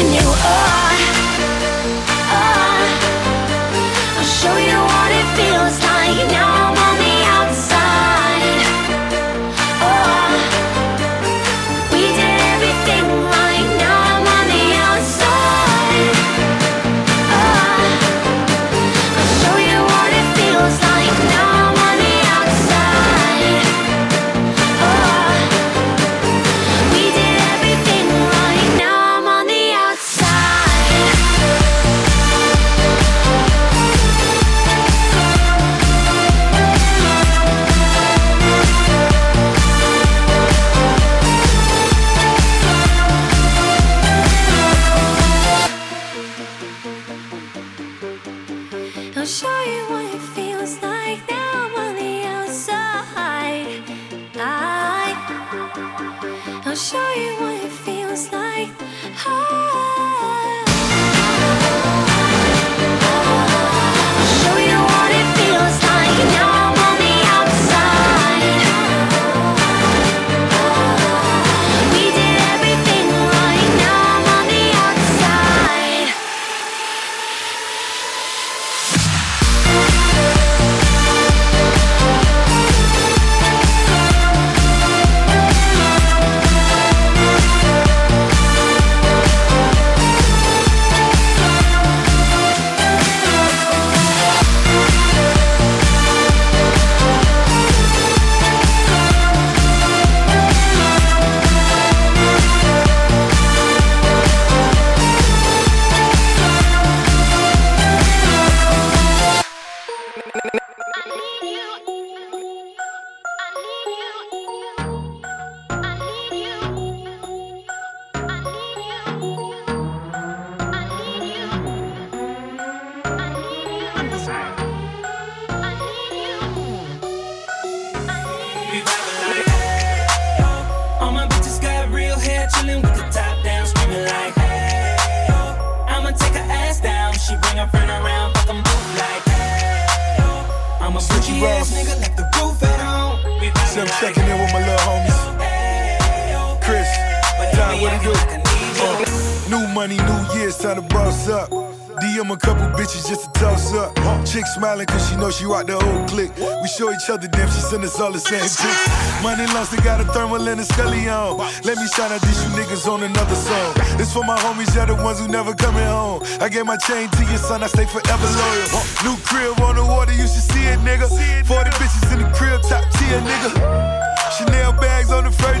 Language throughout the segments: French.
watching you. Damn, she all the same. Money lost, they got a thermal and a scully on. Let me shout out these you niggas on another song. It's for my homies, yeah, the ones who never coming home. I gave my chain to your son, I stay forever loyal. New crib on the water, you should see it, nigga. 40 bitches in the crib, top tier, nigga. Chanel bags on the first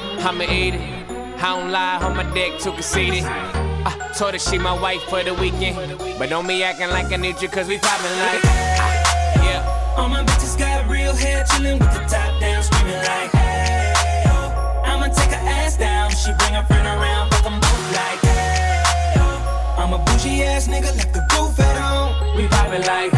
I'ma eat it. I don't lie, on my dick too conceited. I told her she my wife for the weekend. But don't be acting like I need you, cause we poppin' like. ah, Yeah. All my bitches got real hair, chillin' with the top down, screaming like, hey, yo. I'ma take her ass down. She bring her friend around, fuck 'em both like, hey, yo. I'm a bougie ass nigga, like the roof at home. We poppin' like. We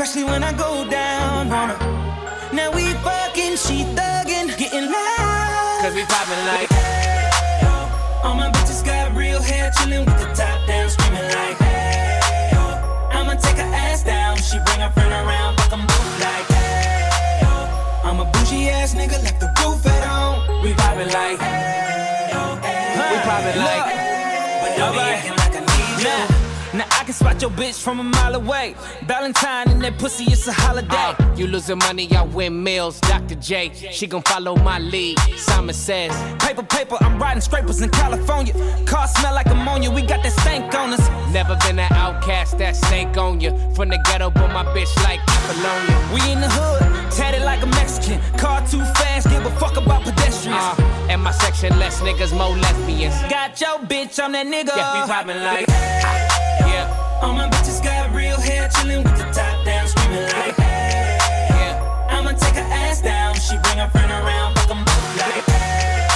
Especially when I go down on her. Now we fucking, she thuggin', getting loud. Cause we poppin' like. All my bitches got real hair, chillin' with the top down, screaming like, hey, yo. I'ma take her ass down. She bring her friend around, fuck 'em both like, hey, yo. I'm a bougie ass nigga, like the roof at home. We poppin' like. We poppin' like. But don't be acting like I need you. Now I can spot your bitch from a mile away. Valentine and that pussy, it's a holiday. Uh, you losing money, I win meals. Dr. J, she gon' follow my lead. Simon says, Paper, paper, I'm riding scrapers in California. Car smell like ammonia, we got that stank on us. Never been an outcast that stank on you. From the ghetto, but my bitch like Apollonia. We in the hood, tatted like a Mexican. Car too fast, give a fuck about pedestrians. Uh, and my section, less niggas, more lesbians. Got your bitch, I'm that nigga. Yeah, we poppin' like. All my bitches got real hair, chilling with the top down, screaming like, hey. Yeah. I'ma take her ass down. She bring her friend around, fuck them both like, hey.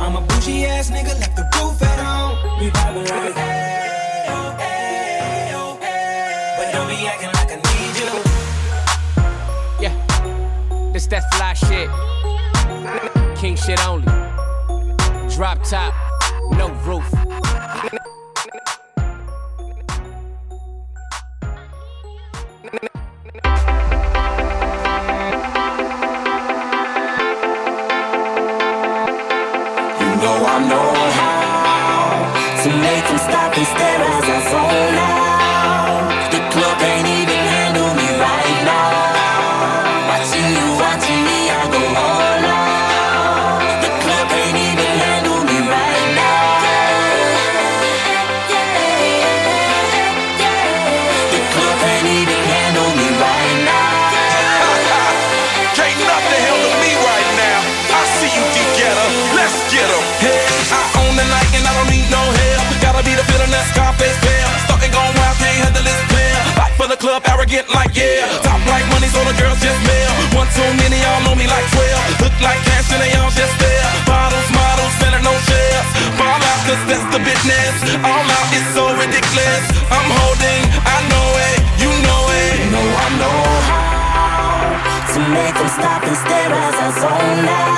I'm a bougie ass nigga, left the roof at home. We vibing like, hey. Oh, hey, oh, hey. But don't be acting like I need you. Yeah, this that fly shit. King shit only. Drop top, no roof. Is there a arrogant like yeah. Top like money, so the girls just mail. One too many, y'all know me like 12. Look like cash and they all just there. Bottles, models, selling no shares. Ball out, cause that's the business. All out is so ridiculous. I'm holding, I know it, you know it. You know I know how to make them stop and stare as I zone out.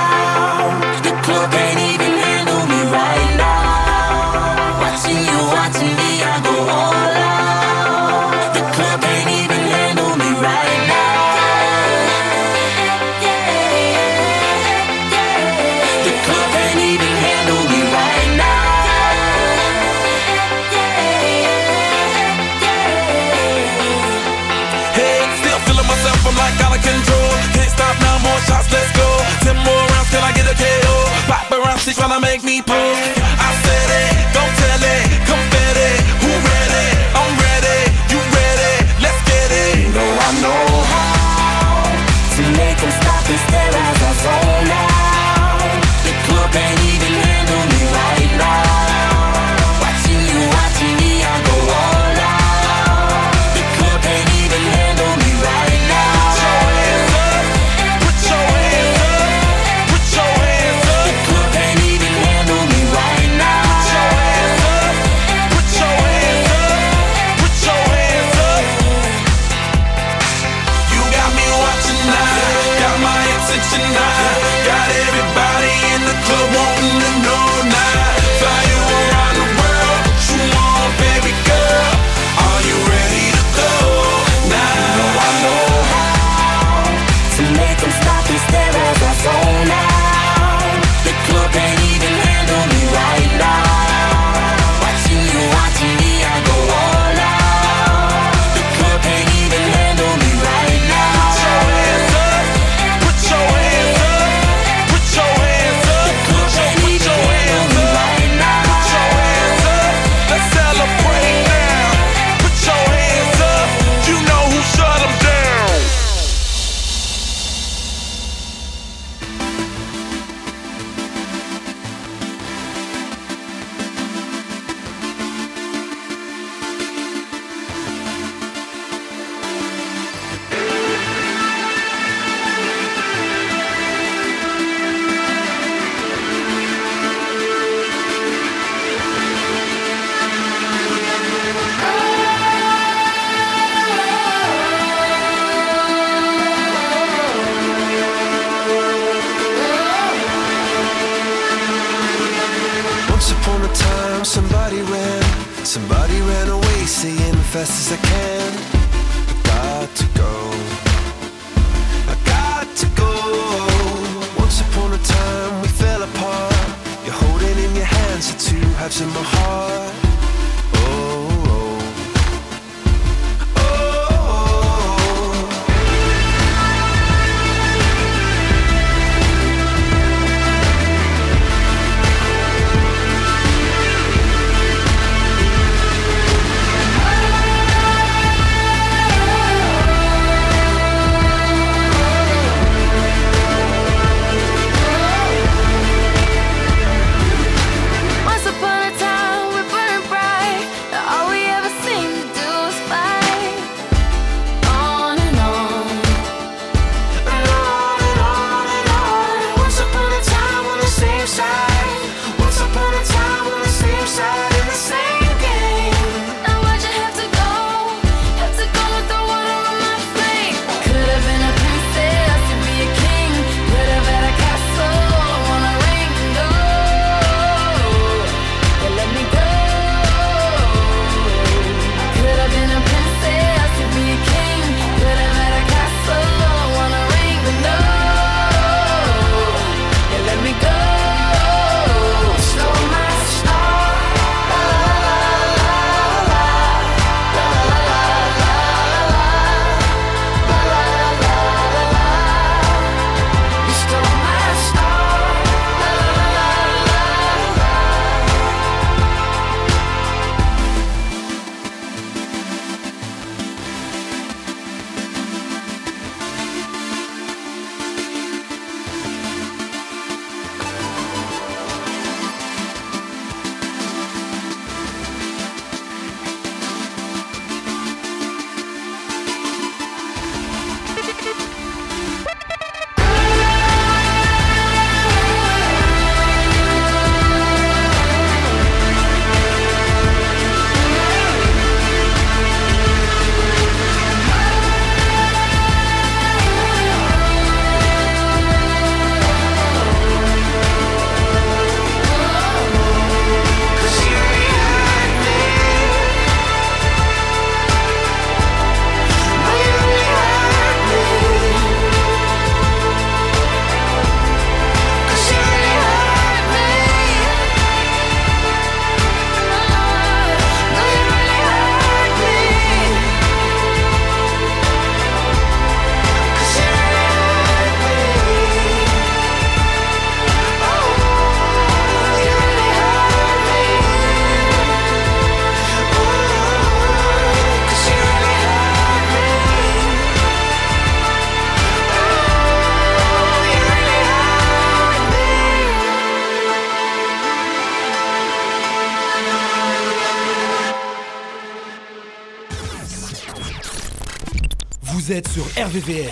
RVVR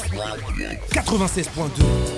96.2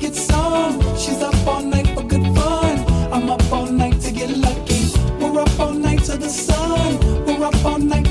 up all night.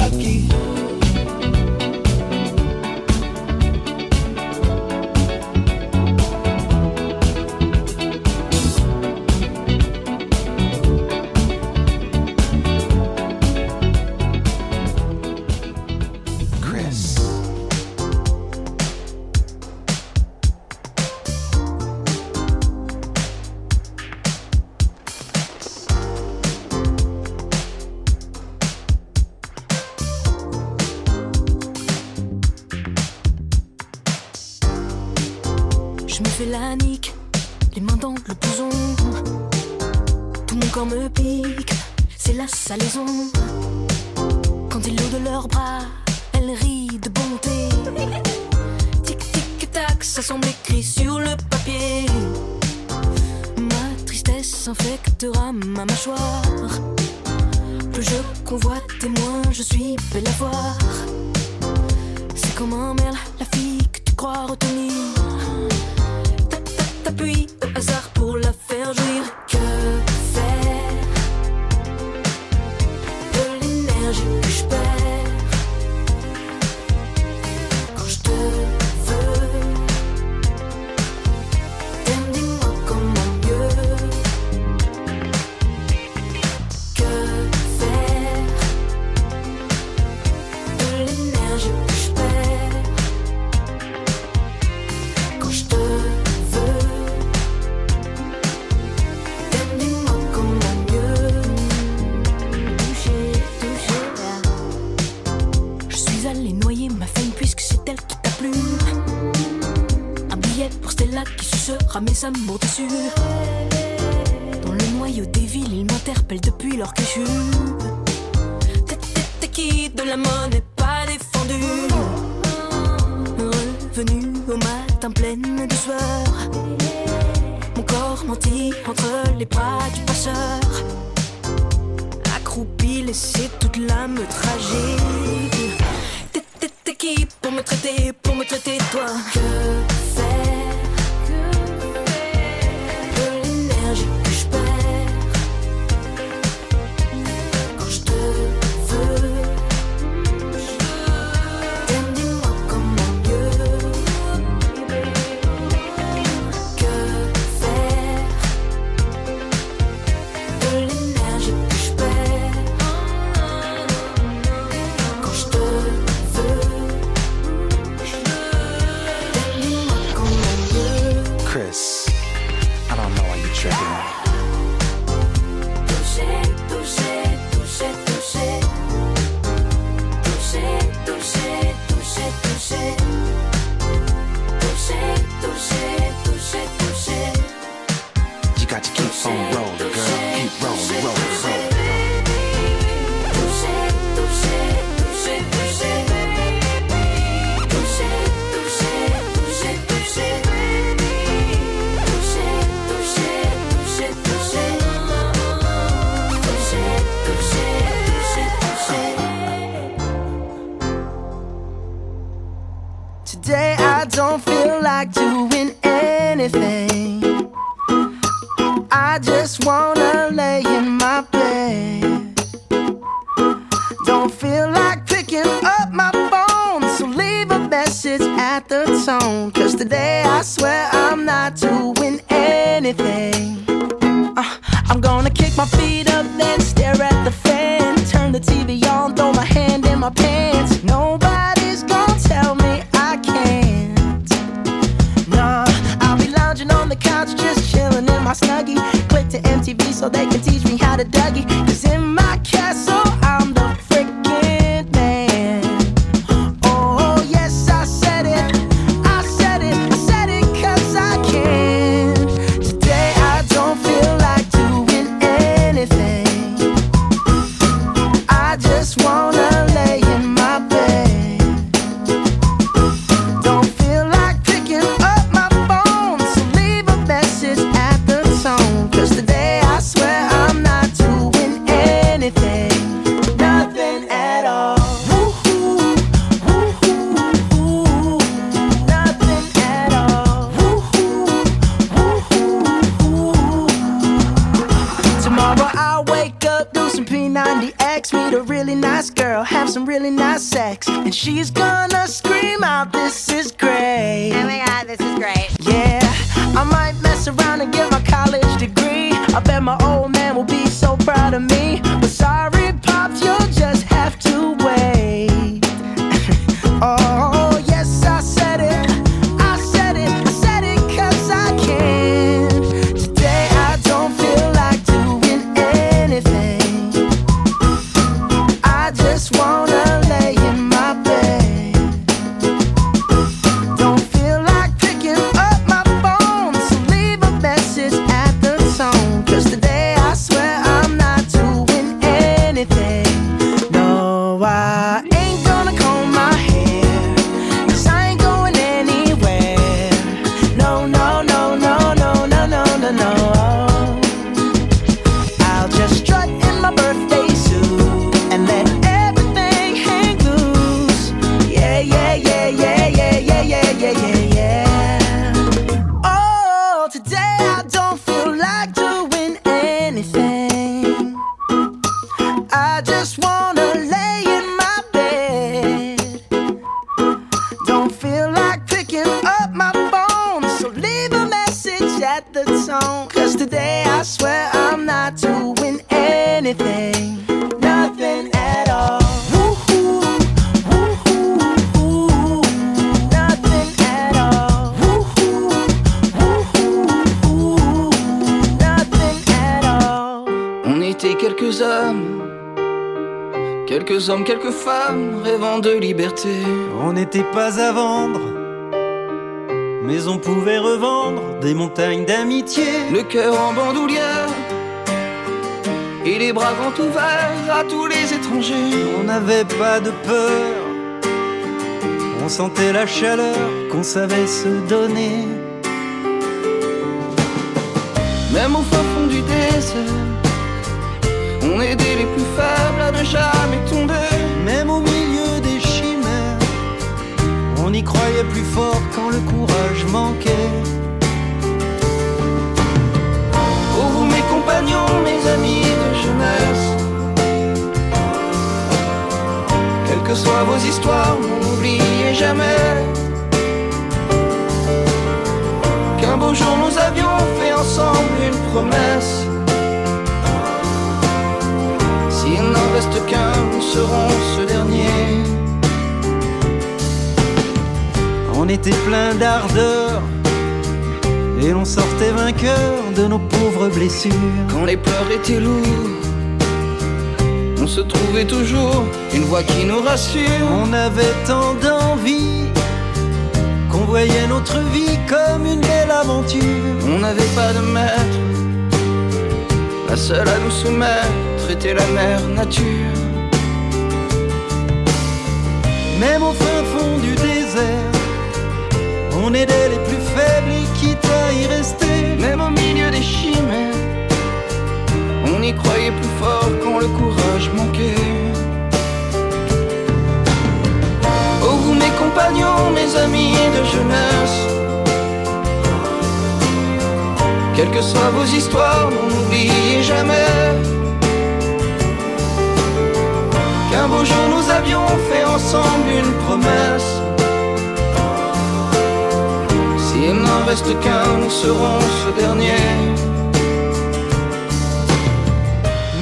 s'infectera ma mâchoire. Plus je convoite et moins je suis belle à voir. C'est comme un merle, la fille que tu crois retenir. T'appuies au hasard pour la faire jouir. Dans le noyau des villes, ils m'interpellent depuis leur que I just wanna lay in my bed. Don't feel like picking up my phone, so leave a message at the tone. Cause today I swear I'm not doing anything, quelques hommes, quelques femmes rêvant de liberté. On n'était pas à vendre, mais on pouvait revendre des montagnes d'amitié. Le cœur en bandoulière et les bras grands ouverts à tous les étrangers. On n'avait pas de peur, on sentait la chaleur qu'on savait se donner. Même au fin fond du désert, on aidait les plus faibles à ne jamais tomber. Plus fort quand le courage manquait. Oh vous mes compagnons, mes amis de jeunesse Quelles que soient vos histoires, n'oubliez jamais Qu'un beau jour nous avions fait ensemble une promesse S'il n'en reste qu'un, nous serons ce dernier On était plein d'ardeur et l'on sortait vainqueur de nos pauvres blessures. Quand les pleurs étaient lourds, on se trouvait toujours une voix qui nous rassure. On avait tant d'envie qu'on voyait notre vie comme une belle aventure. On n'avait pas de maître, la seule à nous soumettre était la mère nature. Même au fin fond du désert, on aidait les plus faibles et quitte à y rester. Même au milieu des chimères, on y croyait plus fort quand le courage manquait. Oh vous mes compagnons, mes amis de jeunesse Quelles que soient vos histoires, n'oubliez jamais Qu'un beau jour nous avions fait ensemble une promesse S'il n'en reste qu'un, nous serons ce dernier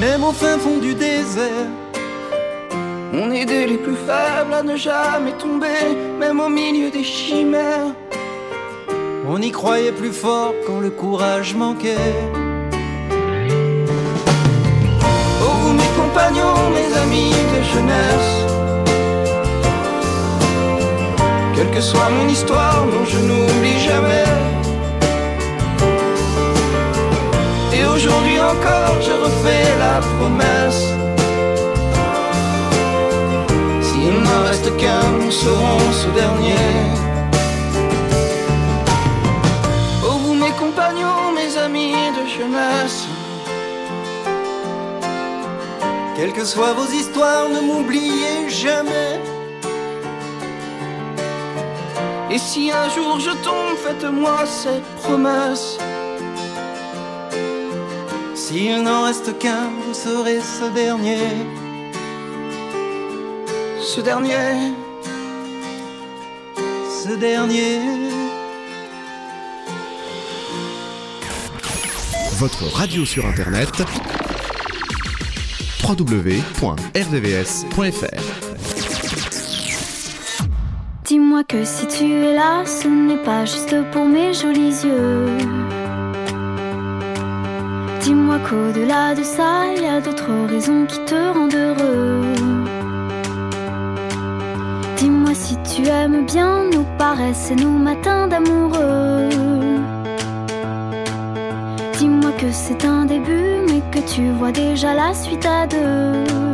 Même au fin fond du désert, On aidait les plus faibles à ne jamais tomber, même au milieu des chimères. on y croyait plus fort quand le courage manquait. Oh vous mes compagnons, mes amis de jeunesse Quelle que soit mon histoire, non je n'oublie jamais. Et aujourd'hui encore je refais la promesse. S'il n'en reste qu'un, nous serons ce dernier. Oh vous mes compagnons, mes amis de jeunesse. Quelles que soient vos histoires, ne m'oubliez jamais. Et si un jour je tombe, faites-moi cette promesse. S'il n'en reste qu'un, vous serez ce dernier. ce dernier. Ce dernier. Votre radio sur internet www.rdvs.fr que si tu es là, ce n'est pas juste pour mes jolis yeux. Dis-moi qu'au-delà de ça, il y a d'autres raisons qui te rendent heureux. Dis-moi si tu aimes bien nos paresses et nos matins d'amoureux. Dis-moi que c'est un début, mais que tu vois déjà la suite à deux.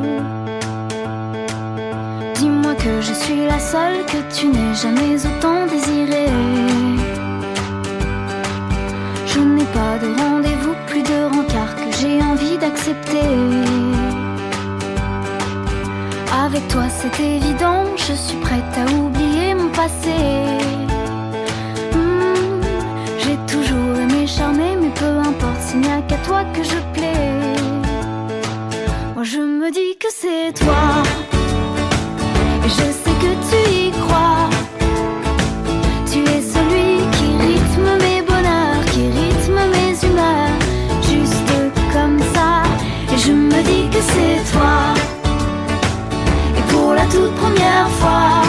Que je suis la seule que tu n'aies jamais autant désirée. Je n'ai pas de rendez-vous, plus de rencard que j'ai envie d'accepter. Avec toi c'est évident, je suis prête à oublier mon passé. Hmm, j'ai toujours aimé charmer, mais peu importe s'il n'y a qu'à toi que je plais. Moi je me dis que c'est toi. Fois,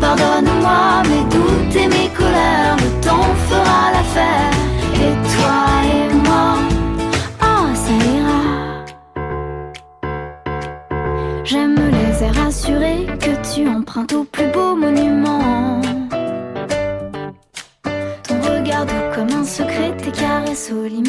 pardonne-moi mes doutes et mes colères, le temps fera l'affaire. Et toi et moi, ah ça ira. J'aime les airs assurés que tu empruntes au plus beau monument. Ton regard comme un secret, tes caresses aux limites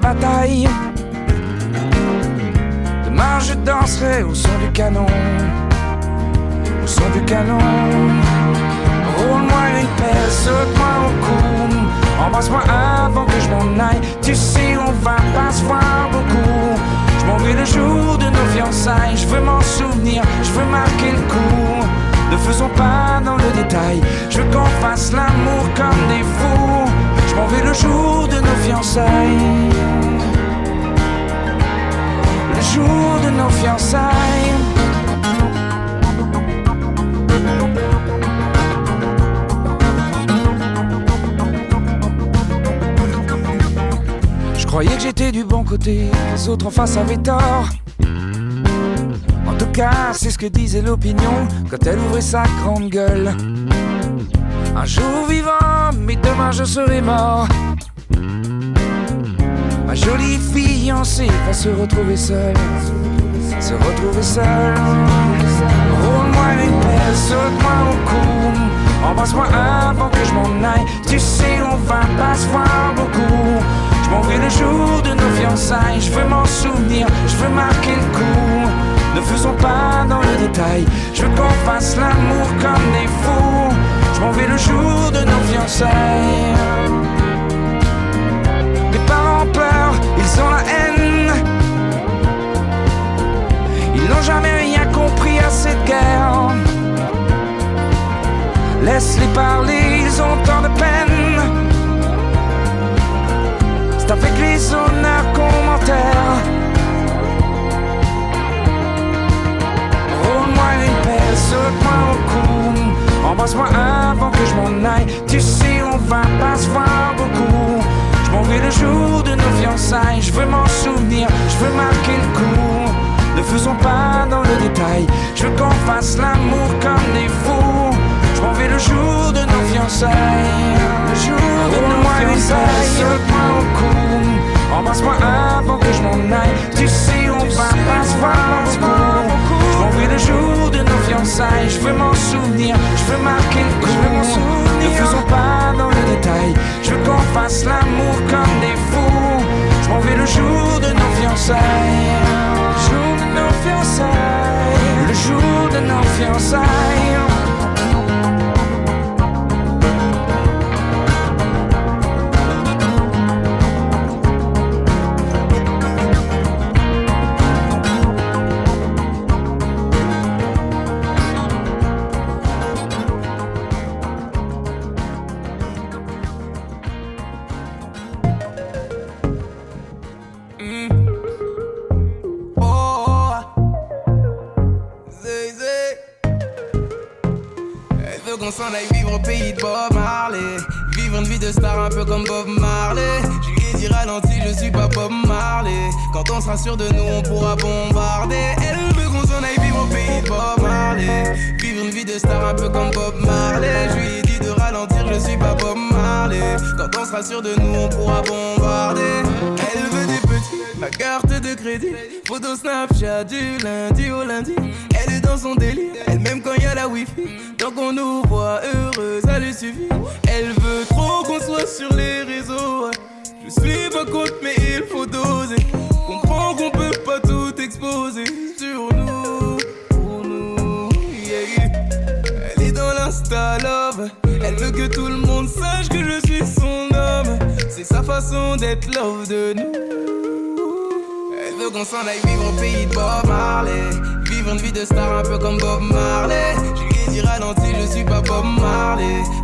bataille. Demain je danserai au son du canon. Au son du canon. Roule-moi une pelle, saute-moi au cou. Embrasse-moi avant que je m'en aille. Tu sais, on va pas se voir beaucoup. Je m'en vais le jour de nos fiançailles. Je veux m'en souvenir, je veux marquer le coup. Ne faisons pas dans le détail. Je veux qu'on fasse l'amour comme des fous. Je m'en vais le jour de nos fiançailles. Le jour de nos fiançailles. Je croyais que j'étais du bon côté, les autres en face avaient tort. En tout cas, c'est ce que disait l'opinion quand elle ouvrait sa grande gueule. Un jour vivant, mais demain je serai mort. Ma jolie fiancée va se retrouver seule, se retrouver seule. Roule-moi une pelle, saute-moi au cou, embrasse-moi avant que je m'en aille. Tu sais, on va pas se voir beaucoup. Je m'en vais le jour de nos fiançailles, je veux m'en souvenir, je veux marquer le coup. Ne faisons pas dans le détail, je veux qu'on fasse l'amour comme des fous. Je m'en vais le jour de nos fiançailles. Mes parents pleurent, ils ont la haine. Ils n'ont jamais rien compris à cette guerre. Laisse-les parler, ils ont tant de peine. C'est avec les honneurs qu'on m'enterre. Roule-moi une pelle, saute-moi au cou. Embrasse-moi avant que je m'en aille. Tu sais, on va pas se voir beaucoup. Je m'en vais le jour de nos fiançailles. Je veux m'en souvenir, je veux marquer le coup. Ne faisons pas dans le détail. Je veux qu'on fasse l'amour comme des fous. Je m'en vais le jour de nos fiançailles. Le jour de nos fiançailles. Saute-moi au cou. Embrasse-moi avant que je m'en aille. Tu sais, on va pas se voir beaucoup. Je m'en vais le jour de nos fiançailles. Je veux m'en souvenir, je veux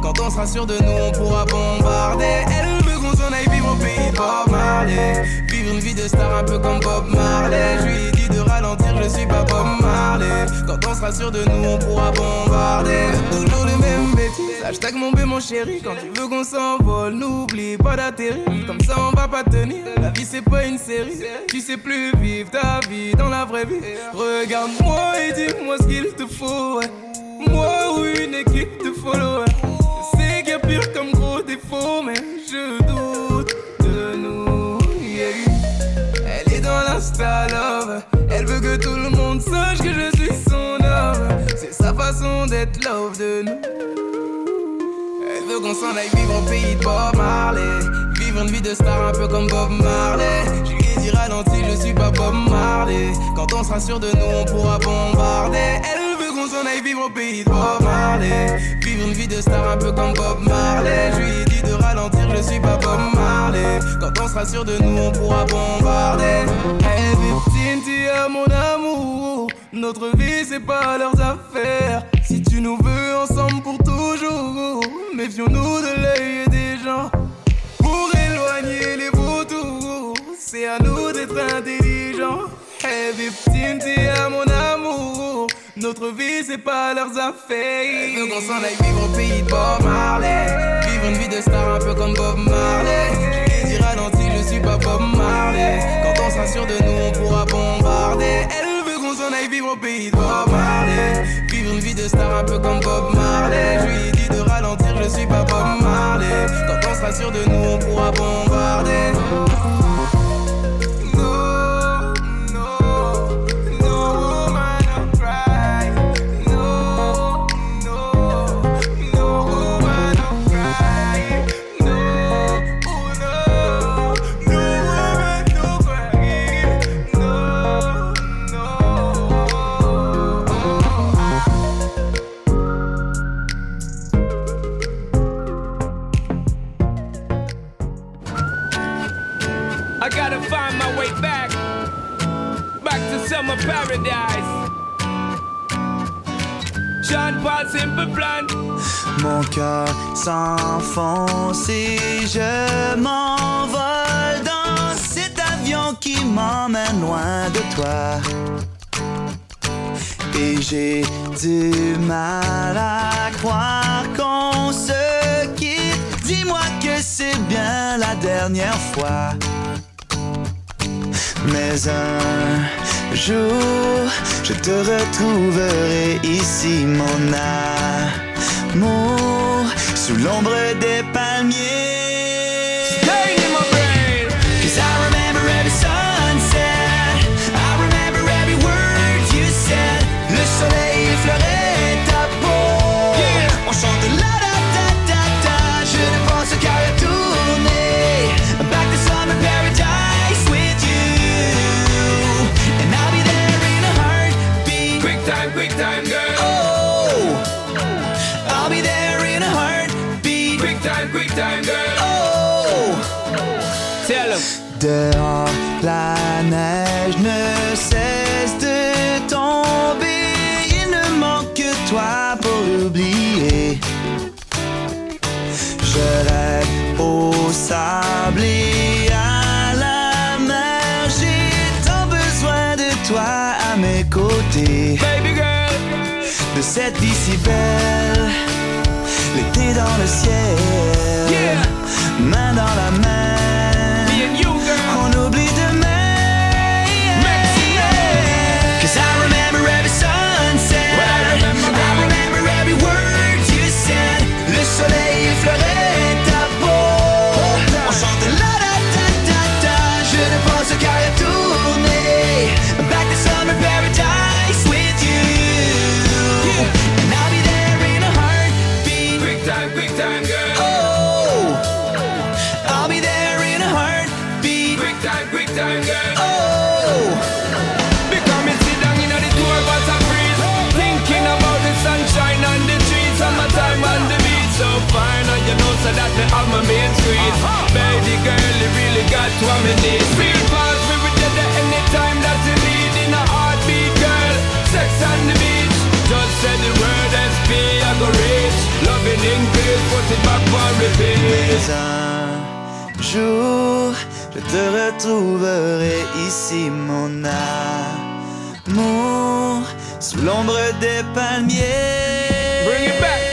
Quand on sera sûr de nous, on pourra bombarder. Elle veut qu'on s'en aille vivre au pays de Bob Marley. Vivre une vie de star un peu comme Bob Marley. Je lui dit de ralentir, je suis pas Bob Marley. Quand on sera sûr de nous, on pourra bombarder. Toujours les mêmes bêtises. Hashtag mon bé, mon chéri. Quand tu veux qu'on s'envole, n'oublie pas d'atterrir. Comme ça, on va pas tenir. La vie, c'est pas une série. Tu sais plus vivre ta vie dans la vraie vie. Regarde-moi et dis-moi ce qu'il te faut. ouais. Moi ou une équipe de followers. Comme gros défaut, mais je doute de nous. Elle est dans l'insta love. Elle veut que tout le monde sache que je suis son homme. C'est sa façon d'être love de nous. Elle veut qu'on s'en aille vivre au pays de Bob Marley. Vivre une vie de star un peu comme Bob Marley. Je lui ai dit ralenti, je suis pas Bob Marley. Quand on sera sûr de nous, on pourra bombarder. Elle qu'on vivre au pays de Bob Marley. Vivre une vie de star un peu comme Bob Marley. Je lui ai dit de ralentir, je suis pas Bob Marley. Quand on sera sûr de nous, on pourra bombarder. Hey, à mon amour. Notre vie, c'est pas leurs affaires. Si tu nous veux ensemble pour toujours, méfions-nous de l'œil des gens. d'éloigner les vautours. C'est à nous d'être intelligents. Hey, à mon amour. Notre vie, c'est pas leurs affaires. Donc on s'en aille vivre au pays de Bob Marley. Vivre une vie de star un peu comme Bob Marley. Je lui dit ralenti, je suis pas Bob Marley. Quand on sûr de nous, on pourra bombarder. Elle veut qu'on s'en aille vivre au pays de Bob Marley. Vivre une vie de star un peu comme Bob Marley. Je lui dit de ralentir, je suis pas Bob Marley. Quand on sûr de nous, on pourra bombarder. Je retrouverai ici, mon amour, sous l'ombre des Oh. Dehors, la neige ne cesse de tomber. Il ne manque que toi pour l'oublier. Je rêve au sable et à la mer. J'ai tant besoin de toi à mes côtés. Baby girl. De cette vie l'été dans le ciel, main dans la main. You know so that me have my main street. Baby girl, you really got what me need Feel fast, we be there anytime that you need In a heartbeat, girl. Sex on the beach. Just say the word SP, I go reach Loving in peace, put it back for repeat. Mais un jour, je te retrouverai ici, mon amour, sous l'ombre des palmiers. Bring it back,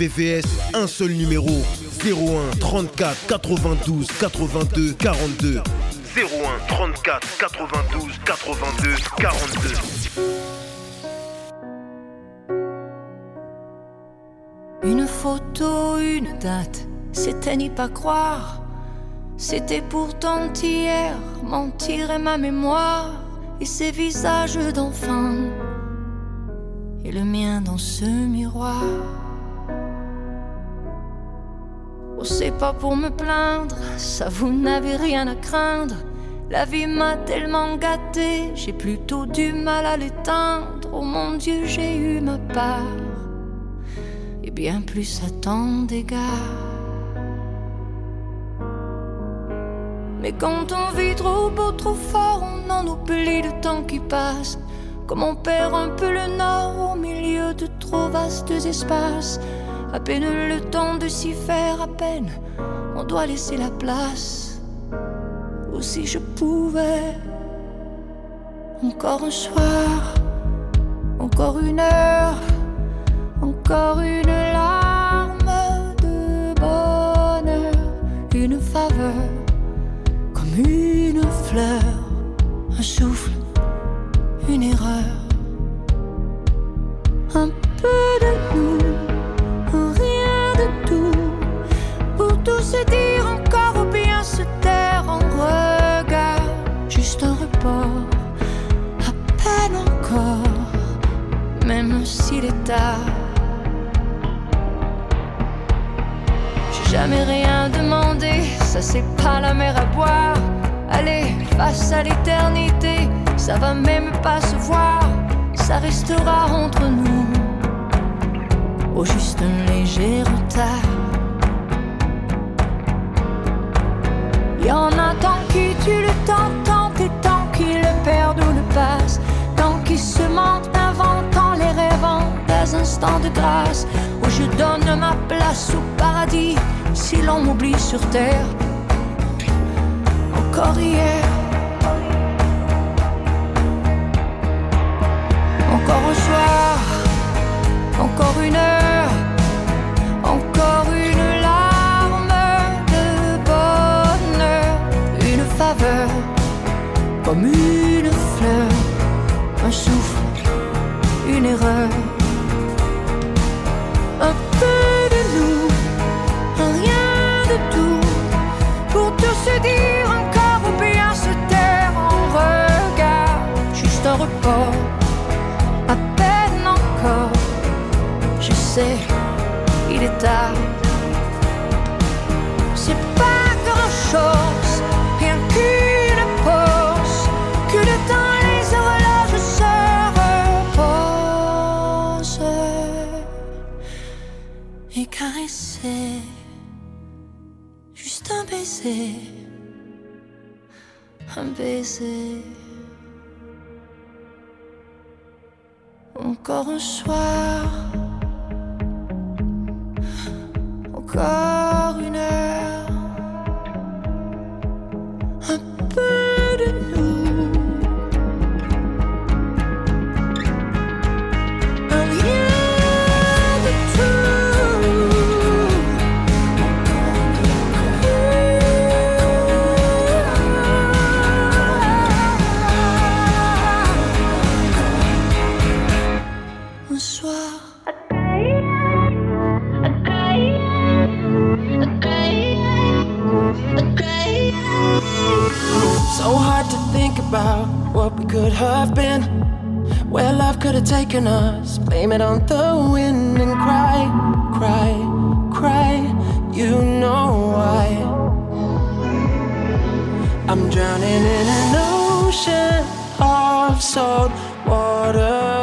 RVVS, un seul numéro 01 34 92 82 42. 01 34 92 82 42. Une photo, une date, c'était n'y pas croire. C'était pourtant hier, mentir est ma mémoire. Et ces visages d'enfants. et le mien dans ce miroir. Oh, c'est pas pour me plaindre, ça vous n'avez rien à craindre. La vie m'a tellement gâté, j'ai plutôt du mal à l'éteindre. Oh mon Dieu, j'ai eu ma part, et bien plus à tant d'égards. Mais quand on vit trop beau, trop fort, on en oublie le temps qui passe. Comme on perd un peu le nord au milieu de trop vastes espaces. À peine le temps de s'y faire, à peine on doit laisser la place. Ou si je pouvais, encore un soir, encore une heure, encore une J'ai jamais rien demandé, ça c'est pas la mer à boire. Allez, face à l'éternité, ça va même pas se voir, ça restera entre nous. Au juste un léger retard. Y en a tant qui tuent le temps, tant et tant qui le perdent ou le passent, tant qui se mentent, instants de grâce, où je donne ma place au paradis, si l'on m'oublie sur terre. Encore hier, encore un soir, encore une heure, encore une larme de bonheur, une faveur, comme une fleur, un souffle, une erreur, il est tard. C'est pas grand chose, rien qu'une pause, que le temps les horloges se reposent et caresser, juste un baiser, un baiser. Encore un soir, encore une heure, about what we could have been. Where love could have taken us. Blame it on the wind and cry, cry, cry. You know why. I'm drowning in an ocean of salt water.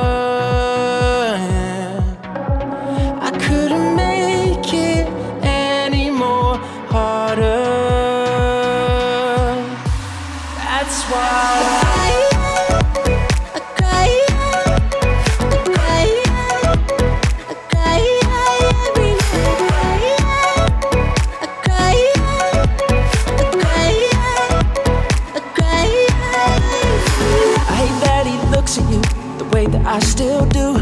I still do.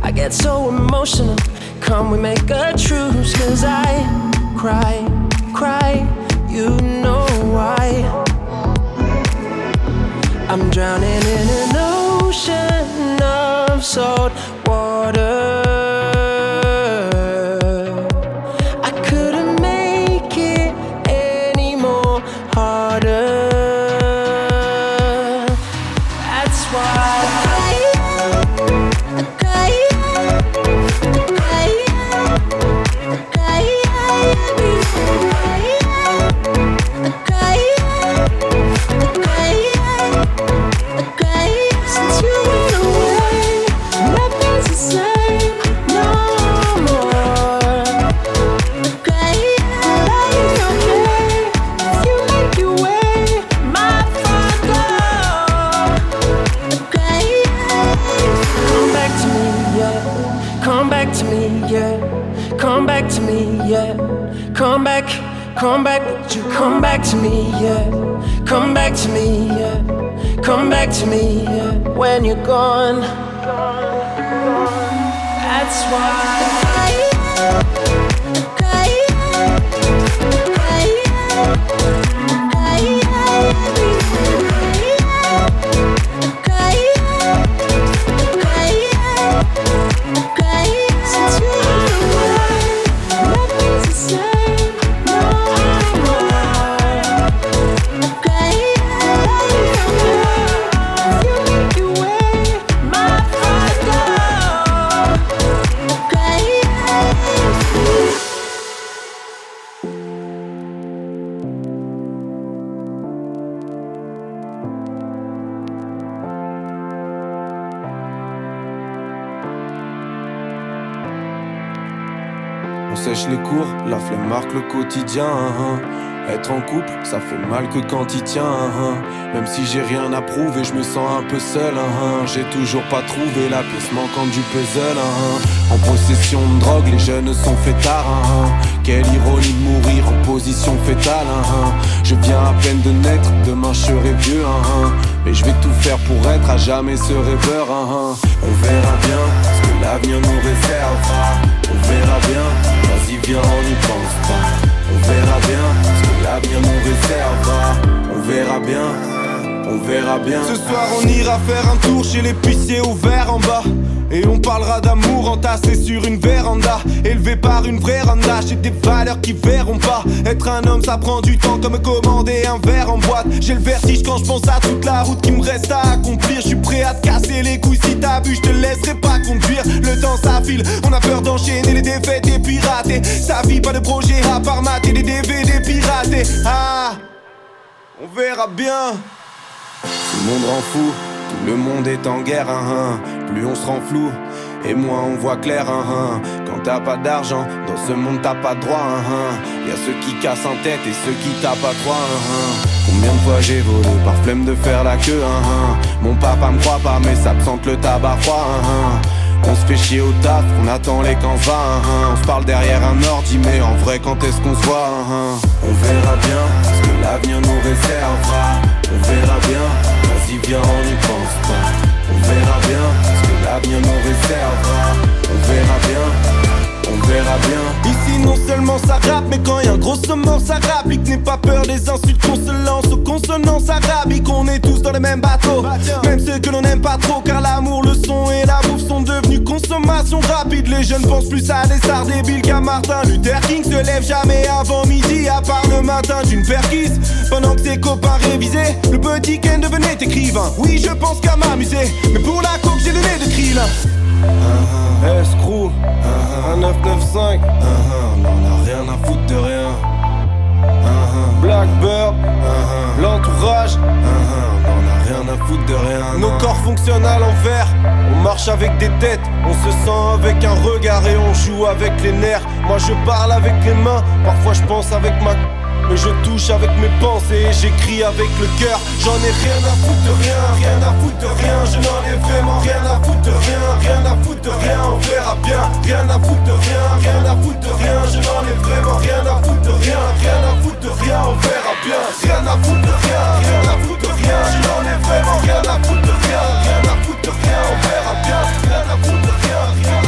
I get so emotional. Come, we make a truce. Cause I cry, cry, you know why. I'm drowning in an ocean of salt water. Back to me, yeah. Come back to me, yeah. Come back to me, yeah. When you're gone, that's why. La flemme marque le quotidien. Être en couple, ça fait mal que quand il tient. Même si j'ai rien à prouver, je me sens un peu seul. J'ai toujours pas trouvé la pièce manquante du puzzle. En possession de drogue, les jeunes sont fêtards. Quelle ironie mourir en position fétale. Je viens à peine de naître, demain je serai vieux. Mais je vais tout faire pour être à jamais ce rêveur. On verra bien ce que l'avenir nous réservera. On verra bien, viens on n'y pense pas. On verra bien ce que l'avenir nous réservera. On verra bien, on verra bien. Ce soir on ira faire un tour chez l'épicier ouvert en bas et on parlera d'amour entassé sur une véranda Élevé par une vraie randa. J'ai des valeurs qui verront pas. Être un homme ça prend du temps comme commander un verre en boîte. J'ai le vertige quand je pense à toute la route qui me reste à accomplir. Je suis prêt à te casser les couilles si t'as bu Je te laisserai pas conduire. Le temps ça file On a peur d'enchaîner les défaites et pirater Sa vie pas de projet à part mater des DVD piratés. Ah On verra bien. Tout le monde rend fou, tout le monde est en guerre, hein, hein. plus on se rend flou. Et moins on voit clair, hein, hein. quand t'as pas d'argent, dans ce monde t'as pas de droit. Hein, hein. Y a ceux qui cassent en tête et ceux qui tapent à trois. Combien de fois j'ai volé par flemme de faire la queue. Mon papa me croit pas, mais ça me le tabac froid. On se fait chier au taf, on attend les camps. On se parle derrière un ordi, mais en vrai quand est-ce qu'on se voit hein. On verra bien ce que l'avenir nous réservera. On verra bien, vas-y viens on n'y pense pas. On verra bien ce que l'avenir nous réservera. On verra bien, on verra bien. Ici non seulement ça rappe mais quand y a un gros saumon ça rapplique N'aie pas peur des insultes qu'on se lance aux consonances arabiques On est tous dans le même bateau Même ceux que l'on n'aime pas trop Car l'amour, le son et la bouffe sont devenus consommation rapide. Les jeunes pensent plus à des stars débiles qu'à Martin Luther King. Se lève jamais avant midi à part le matin d'une perquise. Pendant que ses copains révisaient Le petit Ken devenait écrivain. Oui je pense qu'à m'amuser Mais pour la coke j'ai le nez de Krillin Escrew, un 995, on a rien à foutre de rien. Blackbird, l'entourage, on a rien à foutre de rien. Nos corps fonctionnent à l'envers, on marche avec des têtes, on se sent avec un regard et on joue avec les nerfs. Moi je parle avec les mains, parfois je pense avec ma mais je touche avec mes pensées j'écris avec le cœur. J'en ai rien à foutre de rien, rien à foutre de rien. Je n'en ai vraiment rien à foutre de rien, rien à foutre de rien. On verra bien, rien à foutre de rien, rien à foutre de rien. Je n'en ai vraiment rien à foutre de rien, rien à foutre de rien. On verra bien, rien à foutre de rien, rien à foutre de rien. Je n'en ai vraiment rien à foutre de rien, rien à foutre de rien. On verra bien, rien à foutre de rien, rien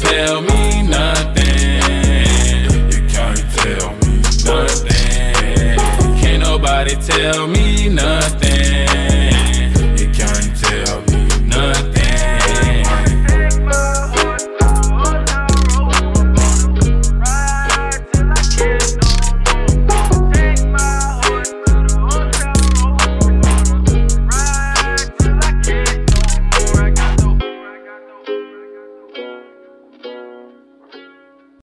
Tell me nothing. You can't tell me nothing. Can't nobody tell me nothing.